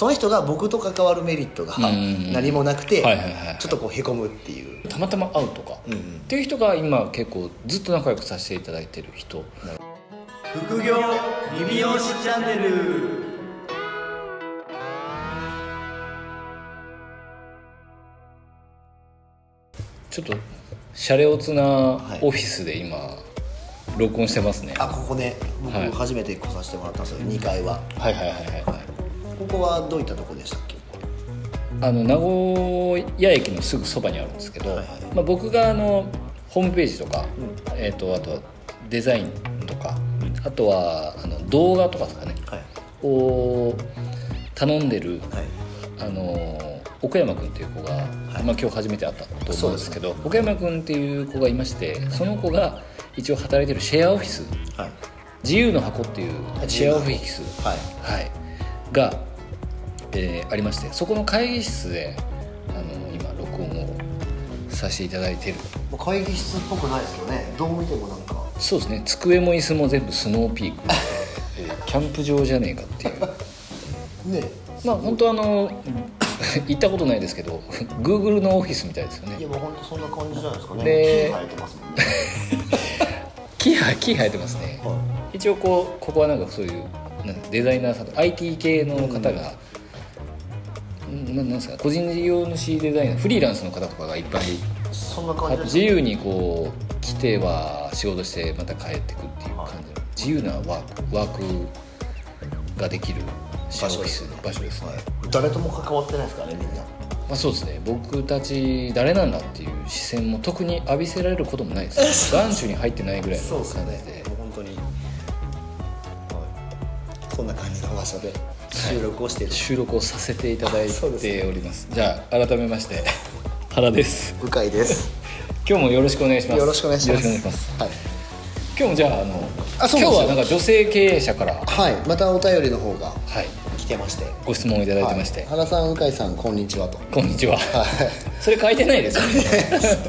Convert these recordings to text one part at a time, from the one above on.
その人が僕と関わるメリットがん何もなくてはいはいはいちょっとこうへこむっていう。たまたま会うとか、うん。うんっていう人が今結構ずっと仲良くさせていただいてる人。副業リビオシチャンネル。ちょっとシャレオツなオフィスで今、録音してますね。あここね。僕はい。初めて来させてもらったんですよ、2階は。はいはいはい。はい、ここはどういったとこでしたっけ？あの名古屋駅のすぐそばにあるんですけど、はいはい。まあ、僕があのホームページとか、えー、とあとはデザインとか、あとはあの動画とかですかね。はい。を頼んでる、はい。あの奥山君っていう子が、い。まあ、今日初めて会ったと思うんですけど奥山君っていう子がいましてその子が一応働いてるシェアオフィス。はい。自由の箱っていうシェアオフィス、はい。はい、が、えーありましてそこの会議室であの今録音をさせていただいてる。会議室っぽくないですけどね。どう見てもなんか。そうですね。机も椅子も全部スノーピーク、えーキャンプ場じゃねえかっていう。ねまあ本当あの 行ったことないですけど Google のオフィスみたいですよね。いやもう本当そんな感じじゃないですかね。で木生えてますもんね。木生木生えてますね。は一応こうここはなんかそういうデザイナーさんと IT 系の方が、んななんですか個人事業主デザイナーフリーランスの方とかがいっぱいいそんな感じです自由にこう来ては仕事してまた帰ってくっていう感じの自由なワークワークができるシェアオフィスの場所ですね、誰とも関わってないですからねみんな。まあ、そうですね。僕たち誰なんだっていう視線も特に浴びせられることもないです。ね眼中に入ってないぐらいの感じでそんな感じの場所で収録をしている、収録をさせていただいております。じゃあ改めまして原です。向井です。今日もよろしくお願いします。よろしくお願いします。はい、今日もじゃああのあそう今日はなんか女性経営者からはい、またお便りの方がはい。来てまして。ご質問をいただいてまして、はい。原さん向井さんこんにちはと。こんにちは。はい。それ書いてないですよね。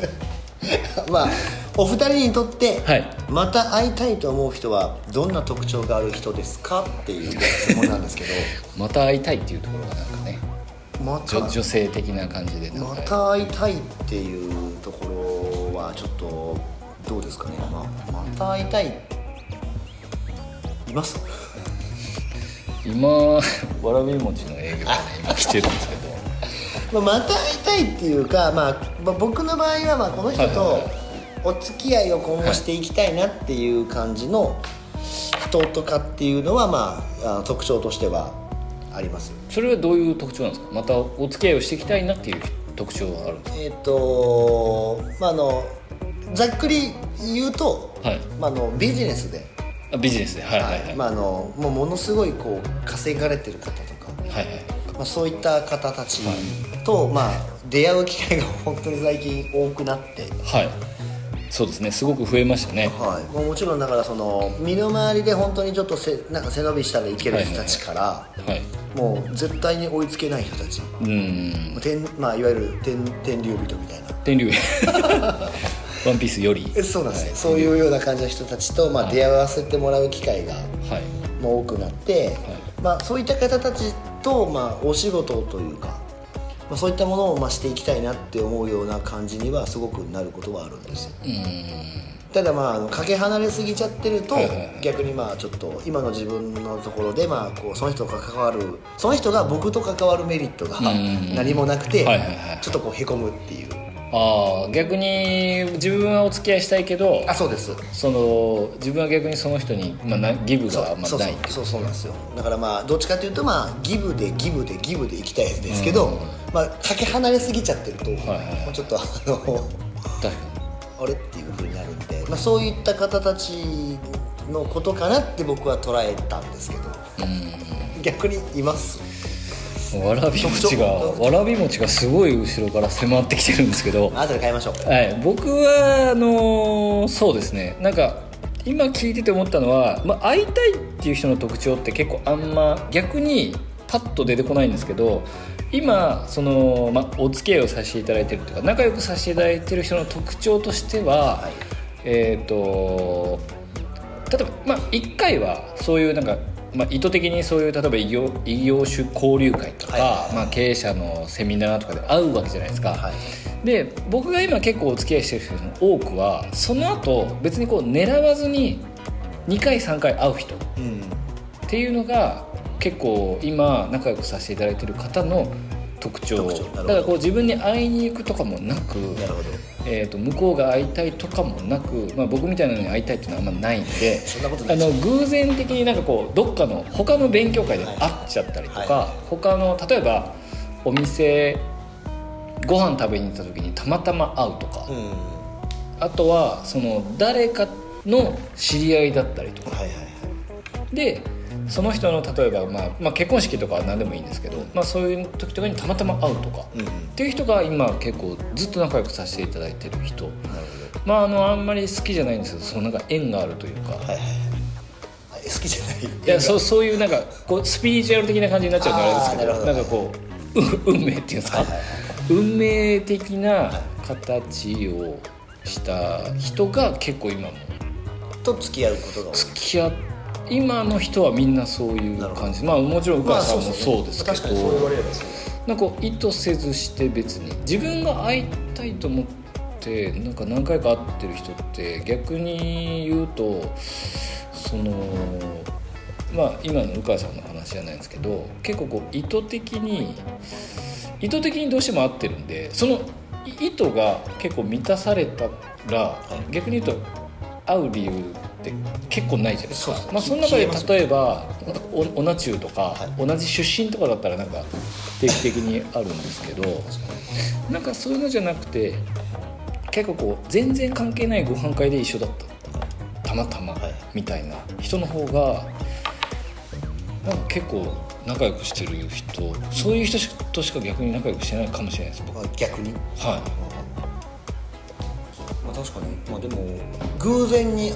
まあお二人にとって、はいまた会いたいと思う人はどんな特徴がある人ですかっていう質問なんですけど。また会いたいっていうところがなんかねまた。女女性的な感じでまか。た会いたいっていうところはちょっとどうですかね、まあ、また会いたい。います？今わらび餅の営業がね今来てるんですけど。まあまた会いたいっていうか、まあ、まあ僕の場合はまあこの人とはいはいはいお付き合いを今後していきたいなっていう感じの人とかっていうのはまああの特徴としてはあります。それはどういう特徴なんですか？またお付き合いをしていきたいなっていう特徴があるんですえっ、とまああのざっくり言うと、はい。まあ、あのビジネスで、ビジネスで。はいはいはい、まあ、あのもうものすごいこう稼がれてる方とか、はいはい。まあ、そういった方たちと、まあ、出会う機会が本当に最近多くなって。はいそうですねすごく増えましたね。はい、もうもちろんだからその身の回りで本当にちょっとせなんか背伸びしたらいける人たちから、はい。もう絶対に追いつけない人たち、うーん天まあ、いわゆる天天竜人みたいな。天竜。ワンピースより。えそうなんですね、そういうような感じの人たちと、まあ、出会わせてもらう機会がはい。もう多くなって、まあ、そういった方たちと、まあ、お仕事というか、まあ、そういったものをまあしていきたいなって思うような感じにはすごくなることはあるんですよ。ただまあかけ離れすぎちゃってると、逆にまあちょっと今の自分のところでまあこうその人と関わるその人が僕と関わるメリットがん何もなくてちょっとこうへこむっていうああ逆に自分はお付き合いしたいけどあそうです。その自分は逆にその人に、まあ、なギブがあんまそうそうないそうそうなんですよ。だからまあどっちかというとまあギブでギブでギブでいきたいですけど、うん。まあかけ離れすぎちゃってると、はいはいもうちょっとあのあれっていうふうになるんで、まあ、そういった方たちのことかなって僕は捉えたんですけど逆にいます？にわらび餅がわらび餅がすごい後ろから迫ってきてるんですけど。後で買いましょう。はい、僕はあのーそうですね。なんか今聞いてて思ったのは、まあ、会いたいっていう人の特徴って結構あんま逆にパッと出てこないんですけど今その、まあ、お付き合いをさせていただいてるというか仲良くさせていただいてる人の特徴としては、えっ、と例えば、まあ、1回はそういうなんかまあ、意図的にそういう例えば異業異業種交流会とか、はい。まあ、経営者のセミナーとかで会うわけじゃないですか、はい。で僕が今結構お付き合いしてる人の多くはその後別にこう狙わずに2回3回会う人っうんていうのが結構今仲良くさせていただいてる方の特徴。だからこう自分に会いに行くとかもなくなるほどえー、と向こうが会いたいとかもなく、まあ、僕みたいなのに会いたいっていうのはあんまないんであの偶然的になんかこうどっかの他の勉強会で会っちゃったりとか、はい。他の例えばお店ご飯食べに行った時にたまたま会うとか、うん。あとはその誰かの知り合いだったりとか。はいはいはい。でその人の例えば、まあまあ、結婚式とかは何でもいいんですけど、まあ、そういう時とかにたまたま会うとか、うんうん。っていう人が今結構ずっと仲良くさせていただいてる人。まああのあんまり好きじゃないんですけどそのなんか縁があるというか、はい好きじゃない。いやそうそういうなんかこうスピリチュアル的な感じになっちゃうからあれですけどなんかこうう 運命っていうんですか、はいはいはい。運命的な形をした人が結構今もと付き合うことが付き合っ今の人はみんなそういう感じ。まあもちろん鵜まあ飼さんもねそうですけど、確かにそう言われればそうなんか意図せずして別に自分が会いたいと思ってなんか何回か会ってる人って逆に言うとそのまあ今の鵜飼さんの話じゃないんですけど結構こう意図的に意図的にどうしても合ってるんでその意図が結構満たされたら、い。逆に言うと会う理由って結構ないじゃないですか。まあ、その中で例えばおオナチューとか、はい。同じ出身とかだったらなんか定期的にあるんですけどなんかそういうのじゃなくて結構こう全然関係ないご飯会で一緒だった。たまたまはい。みたいな人の方がなんか結構仲良くしてる人そういう人としか逆に仲良くしてないかもしれないです僕。まあ逆に？はまあ確かに。まあでも偶然に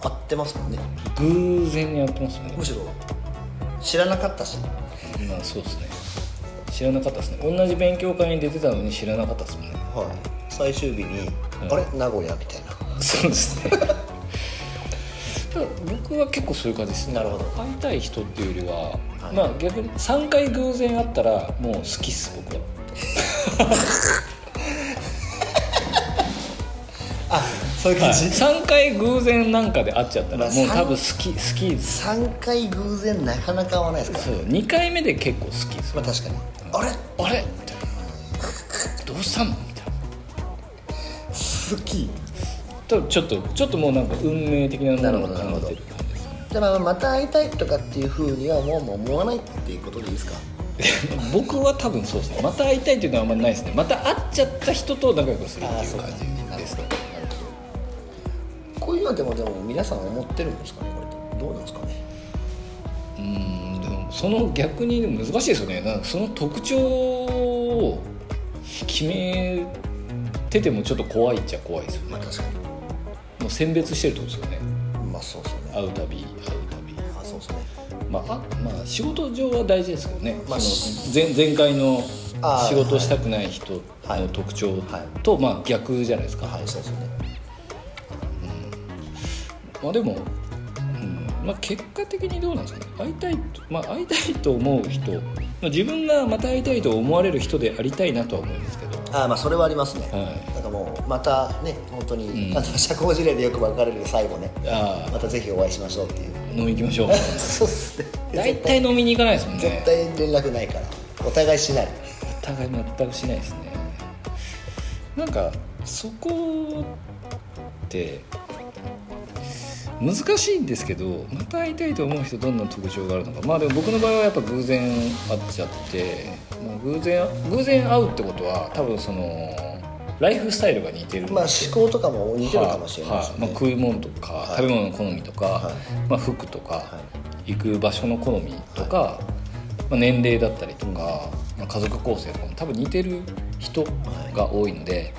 会ってますもんね。い偶然にやってますよね。むしろ知らなかったし。まあそうですね。知らなかったですね。同じ勉強会に出てたのに知らなかったですもんね。はい。最終日にうん。あれ？名古屋みたいな。そうですね。僕は結構そういう感じですね。なるほど。会いたい人っていうよりは、はい。まあ逆に3回偶然会ったらもう好きっす僕は そういうはい、感じ、3回偶然なんかで会っちゃったらまあもう多分好き好き。です3回偶然なかなか会わないですから。そう。2回目で結構好きですまあ確かに。あれ？あれ？みたいな。どうしたの？みたいな。好き。とちょっとちょっともうなんか運命的なものをなるほどなるほど。感じてる感じです。じゃあまた会いたいとかっていうふうにはもうもう思わないっていうことでいいですか？僕は多分そうですね。また会いたいっていうのはあんまりないですね。また会っちゃった人と仲良くするっていう感じですねこういうのでもでも皆さん思ってるんですかねこれって。どうなんですかね。うんでもその逆に難しいですよね。なんかその特徴を決めててもちょっと怖いっちゃ怖いですよね。まあ確かもう選別してるってことですよね。にまあそうですよね。会うたび会うたび。あそうですね。まあ、あまあ仕事上は大事ですけどね、まあその前前回の仕事をしたくない人の特徴はい。と、まあ、逆じゃないですか、はいそうですよねまあ、でも、うんまあ、結果的にどうなんですかね。会いたいと、まあ、会いたいと思う人、まあ、自分がまた会いたいと思われる人でありたいなとは思うんですけど。ああまあそれはありますね、はい。なんかもうまたね本当に、うん。あの社交辞令でよく分かれる最後ね。あまたぜひお会いしましょうっていう。あ飲み行きましょう。そうっすね。大体飲みに行かないですもん絶ね対連絡ないから。お互いしない。お互い全くしないですね。なんかそこって難しいんですけどまた会いたいと思う人どんな特徴があるのか。まあでも僕の場合はやっぱ偶然会っちゃって、まあ、偶然偶然会うってことは多分そのライフスタイルが似てるまあ思考とかも似てるかもしれないね、はいまあ、食い物とか、はい。食べ物の好みとか、はい。まあ、服とか、行く場所の好みとか、まあ、年齢だったりとか、まあ、家族構成とかも多分似てる人が多いので、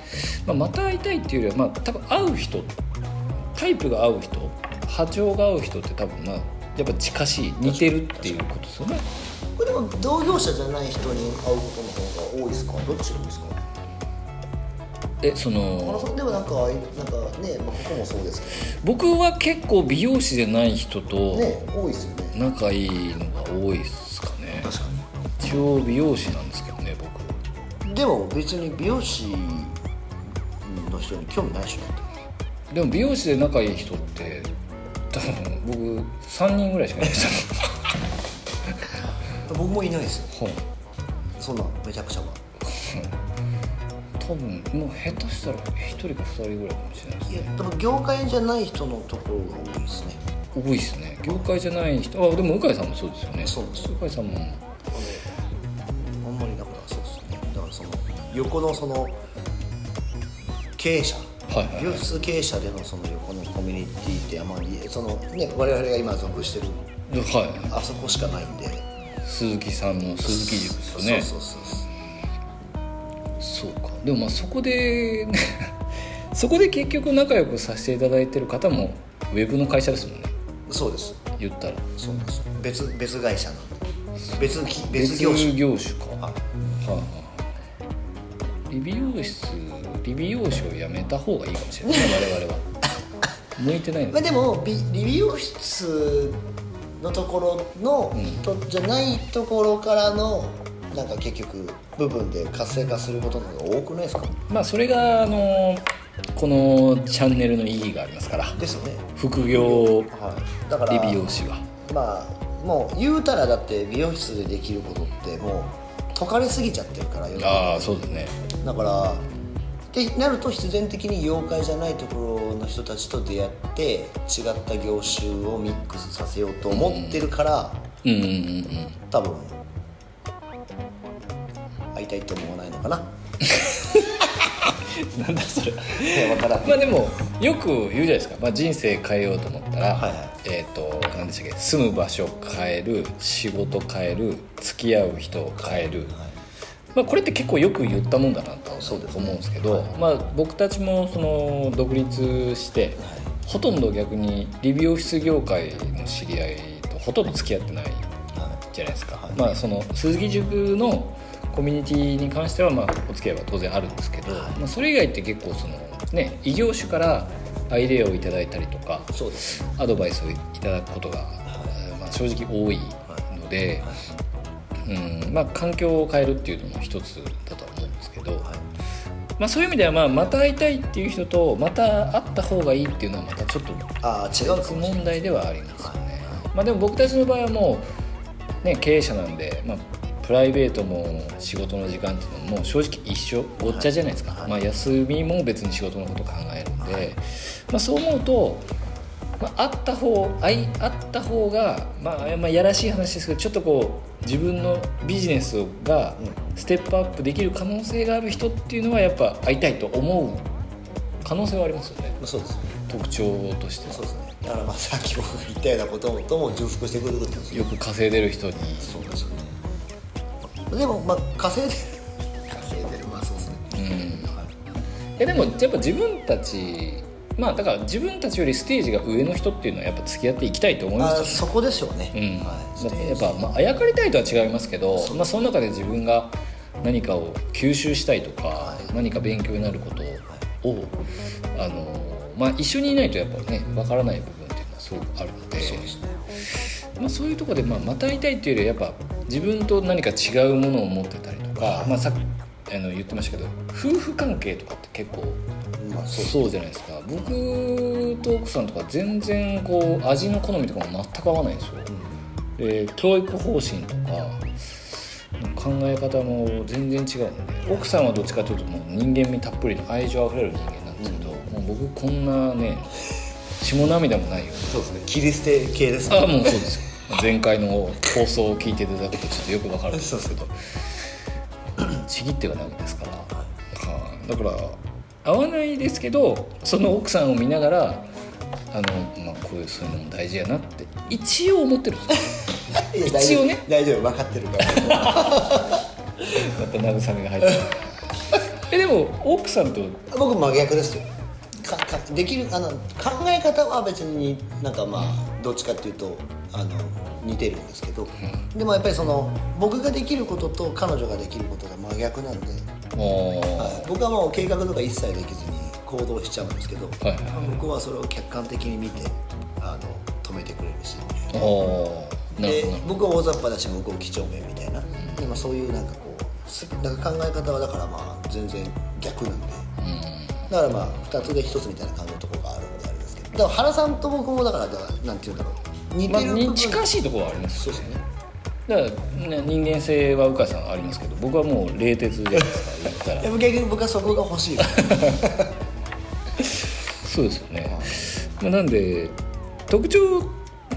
まあ、また会いたいっていうよりは、まあ、多分会う人タイプが合う人波長が合う人って多分まあやっぱ近しい似てるっていうことですよね。これでも同業者じゃない人に会うことの方が多いですか？どっちですか？えそ原のでもなんかなんかね、まあ、ここもそうですけ僕は結構美容師じゃない人と多いですよね。仲いいのが多いですかね。確か一応美容師なんですけどね僕。にでも別に美容師の人に興味ないでしょ。でも美容師で仲いい人って多分僕3人ぐらいしかいないです。僕もいないです。よよそんなめちゃくちゃは。多分もう下手したら1人か2人ぐらいかもしれないですいやねでも業界じゃない人のところが多いですね。多いですね。業界じゃない人あでも向井さんもそうですよね。そう。です向井さんも。あんまりだからそうですね。だからその横のその経営者美容室経営者でのその横のコミュニティってあまりそのね我々が今属してる。はあそこしかないんで。い鈴木さんの鈴木塾ですよね。そうそうそうそう。か。でもまあそこでね そこで結局仲良くさせていただいてる方もウェブの会社ですもんね。そうです。言ったら。そうです。別別会社なんで。別き別業種。業種か。ははいあ、はあ、理美容室理美容師を辞めた方がいいかもしれないね我々は。向いてないのまあ、でも美理美容室のところの人じゃないところからのなんか結局部分で活性化することの方が多くないですか？まあそれがあのこのチャンネルの意義がありますから。ですよね。副業はい。だから理美容師がまあもう言うたらだって美容室でできることってもう解かれすぎちゃってるから世の中。ああそうですね。だからってなると必然的に業界じゃないところの人たちと出会って違った業種をミックスさせようと思ってるから、うんうんうんうん。多分会いたいと思わないのかな。なんだそれ。分からん。まあでもよく言うじゃないですか、まあ、人生変えようと思ったら、はいはい。えっ、と何でしたっけ。住む場所を変える仕事変える付き合う人を変える、まあ、これって結構よく言ったもんだなと思うんですけどまあ、僕たちもその独立してほとんど逆に理美容室業界の知り合いとほとんど付き合ってないじゃないですか、はい。まあその鈴木塾のコミュニティに関してはまあお付き合いは当然あるんですけど、まあ、それ以外って結構そのね異業種からアイデアをいただいたりとかアドバイスをいただくことが、えーまあ、正直多いので、うん。まあ、環境を変えるっていうのも一つだとは思うんですけど、まあ、そういう意味ではまあまた会いたいっていう人とまた会った方がいいっていうのはまたちょっとああ違う問題ではありますよね、まあ、でも僕たちの場合はもう、ね、経営者なんで、まあ、プライベートも仕事の時間っていうのももう正直一緒ごっちゃじゃないですか、はい。まあ、休みも別に仕事のこと考えるんで、まあ、そう思うと、まあ、あった方あいあった方が、まあ、まあやらしい話ですけどちょっとこう自分のビジネスがステップアップできる可能性がある人っていうのはやっぱ会いたいと思う可能性はありますよね。まあそうですね。特徴として。はそうですね。だからまあさっき僕が言ったようなこととも重複してくることですよよく稼いでる人に。そうですよね。でもまあ稼いでる稼いでる。まあそうですね。うん。はい。いやでもやっぱ自分たちまあだから自分たちよりステージが上の人っていうのはやっぱ付き合っていきたいと思いますよあそこですよね、うん。はい、やっぱ、まあ、あやかりたいとは違いますけど、まあ、その中で自分が何かを吸収したいとか、何か勉強になることを、あのまあ、一緒にいないとやっぱね分からない部分っていうのはすごくあるのでそうですね。まあ、そういうところで、まあ、また会いたいっていうよりはやっぱ自分と何か違うものを持ってたりとか、まあ、さっきあの言ってましたけど夫婦関係とかって結構まあそうじゃないですか。僕と奥さんとか全然こう味の好みとかも全く合わないんですよ、で教育方針とか考え方も全然違うんで奥さんはどっちかというともう人間味たっぷりの愛情あふれる人間なんですけど、もう僕こんなね血も涙もないよそうですね。切り捨て系ですね。あもうそうです。よ前回の放送を聞いていただくとちょっとよくわかるんですけど ちぎってはダメですから、はあ、だから合わないですけどその奥さんを見ながらあの、まあ、こういうそういうのも大事やなって一応思ってる 一応ね。大丈夫分かってるから。また慰めが入ってる。えでも奥さんと僕真逆ですよ。かかできるあの考え方は別になんかまあどっちかっていうとあの似てるんですけど、でもやっぱりその僕ができることと彼女ができることが真逆なんで、もう、はい、僕はもう計画とか一切できずに行動しちゃうんですけど、はいはい向こうはそれを客観的に見てあの止めてくれるし。おで僕は大雑把だし向こう几帳面みたいな、でまあ、そういうなんかこうすなんか考え方はだからまあ全然逆なんで。うん。だからまあ2つで1つみたいな感じのところがあるんであれですけど。だから原さんと僕もだからだからなんて言うんだろう似まあてる部分、に近しいところはありますそうですよね。だから、ね、人間性は鵜飼さんありますけど僕はもう冷徹じゃないですか言ったら。逆に僕はそこが欲しい そうですよね、まあ、なんで特徴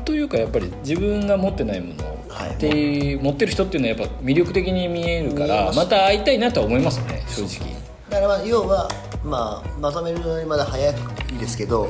というかやっぱり自分が持ってないものはい。持ってる人っていうのはやっぱ魅力的に見えるからまた会いたいなとは思いますね正直。だからまあ要はまあまとめるのにまだ早いですけど、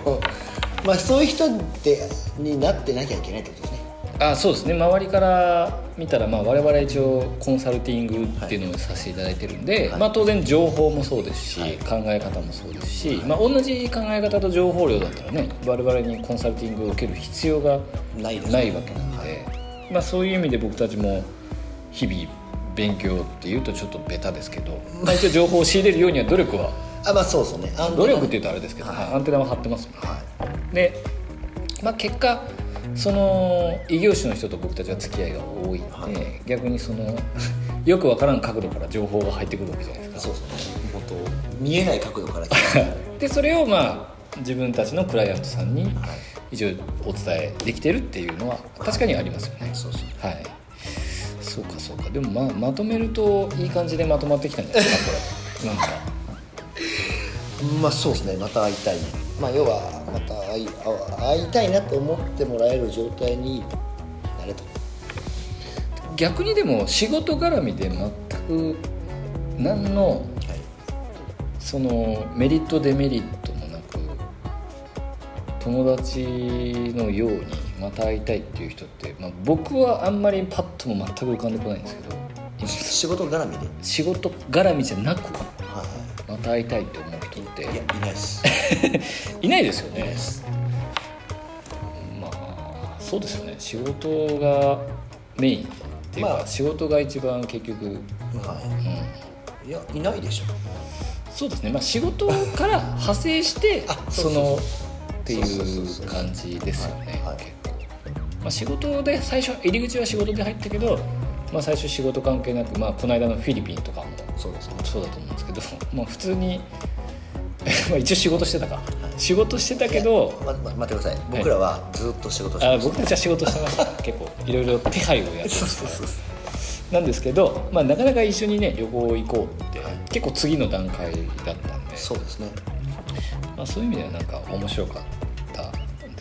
まあそういう人ってになってなきゃいけないってことですね。あそうですね。周りから見たら、まあ、我々一応コンサルティングっていうのをさせていただいてるんで、はい。まあ、当然情報もそうですし、はい。考え方もそうですし、まあ、同じ考え方と情報量だったらね我々にコンサルティングを受ける必要がないわけなので、まあ、そういう意味で僕たちも日々勉強っていうとちょっとベタですけど、まあ、一応情報を仕入れるようには努力はあまあそうですね。努力っていうとあれですけど、はい。アンテナは張ってますもんね。はい。で、まあ、結果その異業種の人と僕たちは付き合いが多いので、はい。逆にその よくわからん角度から情報が入ってくるわけじゃないですか。そうですね。見えない角度から。でそれをまあ自分たちのクライアントさんに一応お伝えできてるっていうのは確かにありますよね。そうそう。はいそうかそうか。でもまあまとめるといい感じでまとまってきたんじゃないですか これ。なんか。まあそうですね。また会いたい。まあ要はまた会い会いたいなと思ってもらえる状態になれと逆にでも仕事絡みで全く何のはい。そのメリットデメリットもなく友達のようにまた会いたいっていう人って、まあ、僕はあんまりパッとも全く浮かんでこないんですけど今仕事絡みで？仕事絡みじゃなくはまた会いたいって思う人っていいやいないです。いないですよね。まあそうですよね。仕事がメインっていうか、まあ。仕事が一番結局、うん、はいいやいないでしょ。そうですね、まあ、仕事から派生して あそのっていう。感じですよね。はい。はい。結構、まあ、仕事で最初入り口は仕事で入ったけど、まあ、最初仕事関係なく、まあ、この間のフィリピンとかもそうですね。そうだと思うんですけど、まあ、普通に まあ一応仕事してたか、仕事してたけどまま待ってください。僕らはずっと仕事してました。あ僕たちは仕事してました。結構いろいろ手配をやってまそうすからそうそうそう。なんですけど、まあ、なかなか一緒にね旅行行こうって、結構次の段階だったんで。そうですね。まあ、そういう意味ではなんか面白かった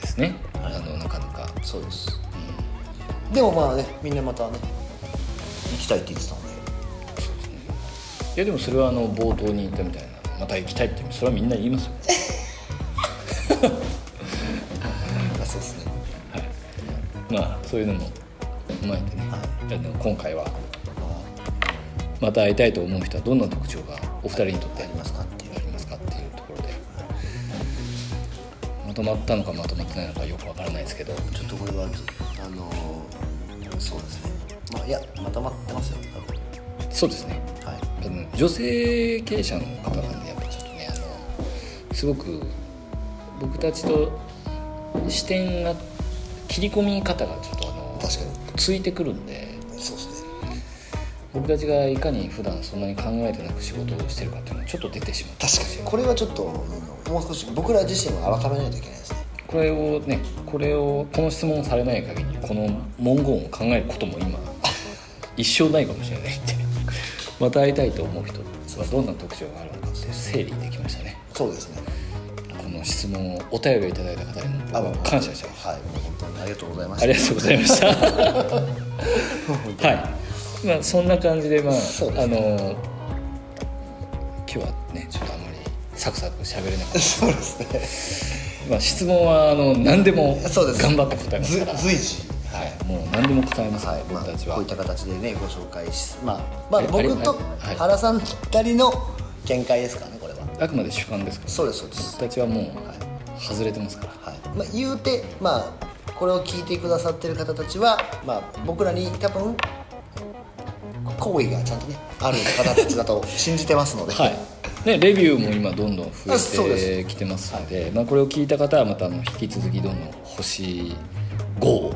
ですね、はい。あのなかなか、そうです。でもまあねみんなまたね行きたいって言ってたので。いやでもそれはあの冒頭に言ったみたいなまた行きたいってそれはみんな言いますよ、あそうですね。まあそういうのも踏まえてね、はいやでも今回はまた会いたいと思う人はどんな特徴がお二人にとってありますか？とまったのかまとまってないのかよくわからないですけど。ちょっとこれはあのーそうですね。まあいやまとまってますよ多分。そうですね。はい。女性経営者の方なんでやっぱちょっとねあのすごく僕たちと視点が切り込み方がちょっとあの確かに。ついてくるんで僕たちがいかに普段そんなに考えてなく仕事をしてるかっていうのがちょっと出てしまった確かに。これはちょっとうんもう少し僕ら自身は改めないといけないですね。これをねこれをこの質問をされない限りこの文言を考えることも今 一生ないかもしれないって。また会いたいと思う人はどんな特徴があるのかって整理できましたね。そうですね。この質問をお便りをいただいた方にも感謝してます。はいもう本当にありがとうございました。ありがとうございました。はいまあそんな感じでまあそうですあの今日はねちょっとあんまりサクサク喋れなかった。そうですね。まあ質問はあの何でもそうです。頑張って答えますずから。随時。はい、もう何でも答えます、はい、まあ、僕たちは、こういった形でねご紹介しまあ、まあ、はい僕とはい。原さん二人の見解ですからねこれは。あくまで主観ですから。そうですそうです。僕たちはもう外れてますから。はい。まあ、言うてまあこれを聞いてくださってる方たちは、まあ、僕らに多分好意がちゃんとねある方たちだと信じてますので、はい。ね、レビューも今どんどん増えてきてますのでまあ、これを聞いた方はまたあの引き続きどんどん星5を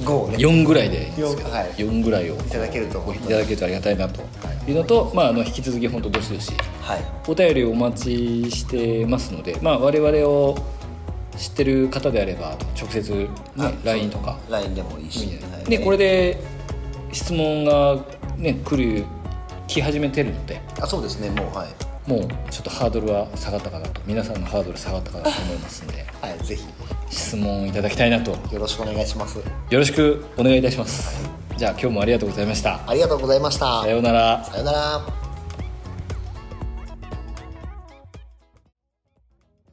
5をね。4ぐらいでいいんですけど、四はい。4ぐらいを。いただけるといただけるとありがたいなと。い。うのと、まあ、あの引き続き本当どしどしはい。お便りをお待ちしてますので、まあ、我々を知ってる方であれば直接、ねあ、LINE とか。LINE でもいいし、はい。でこれで質問が、ね、来る来始めてるので。あそうですねもうはい。もうちょっとハードルは下がったかなと。皆さんのハードル下がったかなと思いますんで。はいぜひ。質問いただきたいなと。よろしくお願いします。よろしくお願いいたします。じゃあ今日もありがとうございました。ありがとうございました。さようなら。さよなら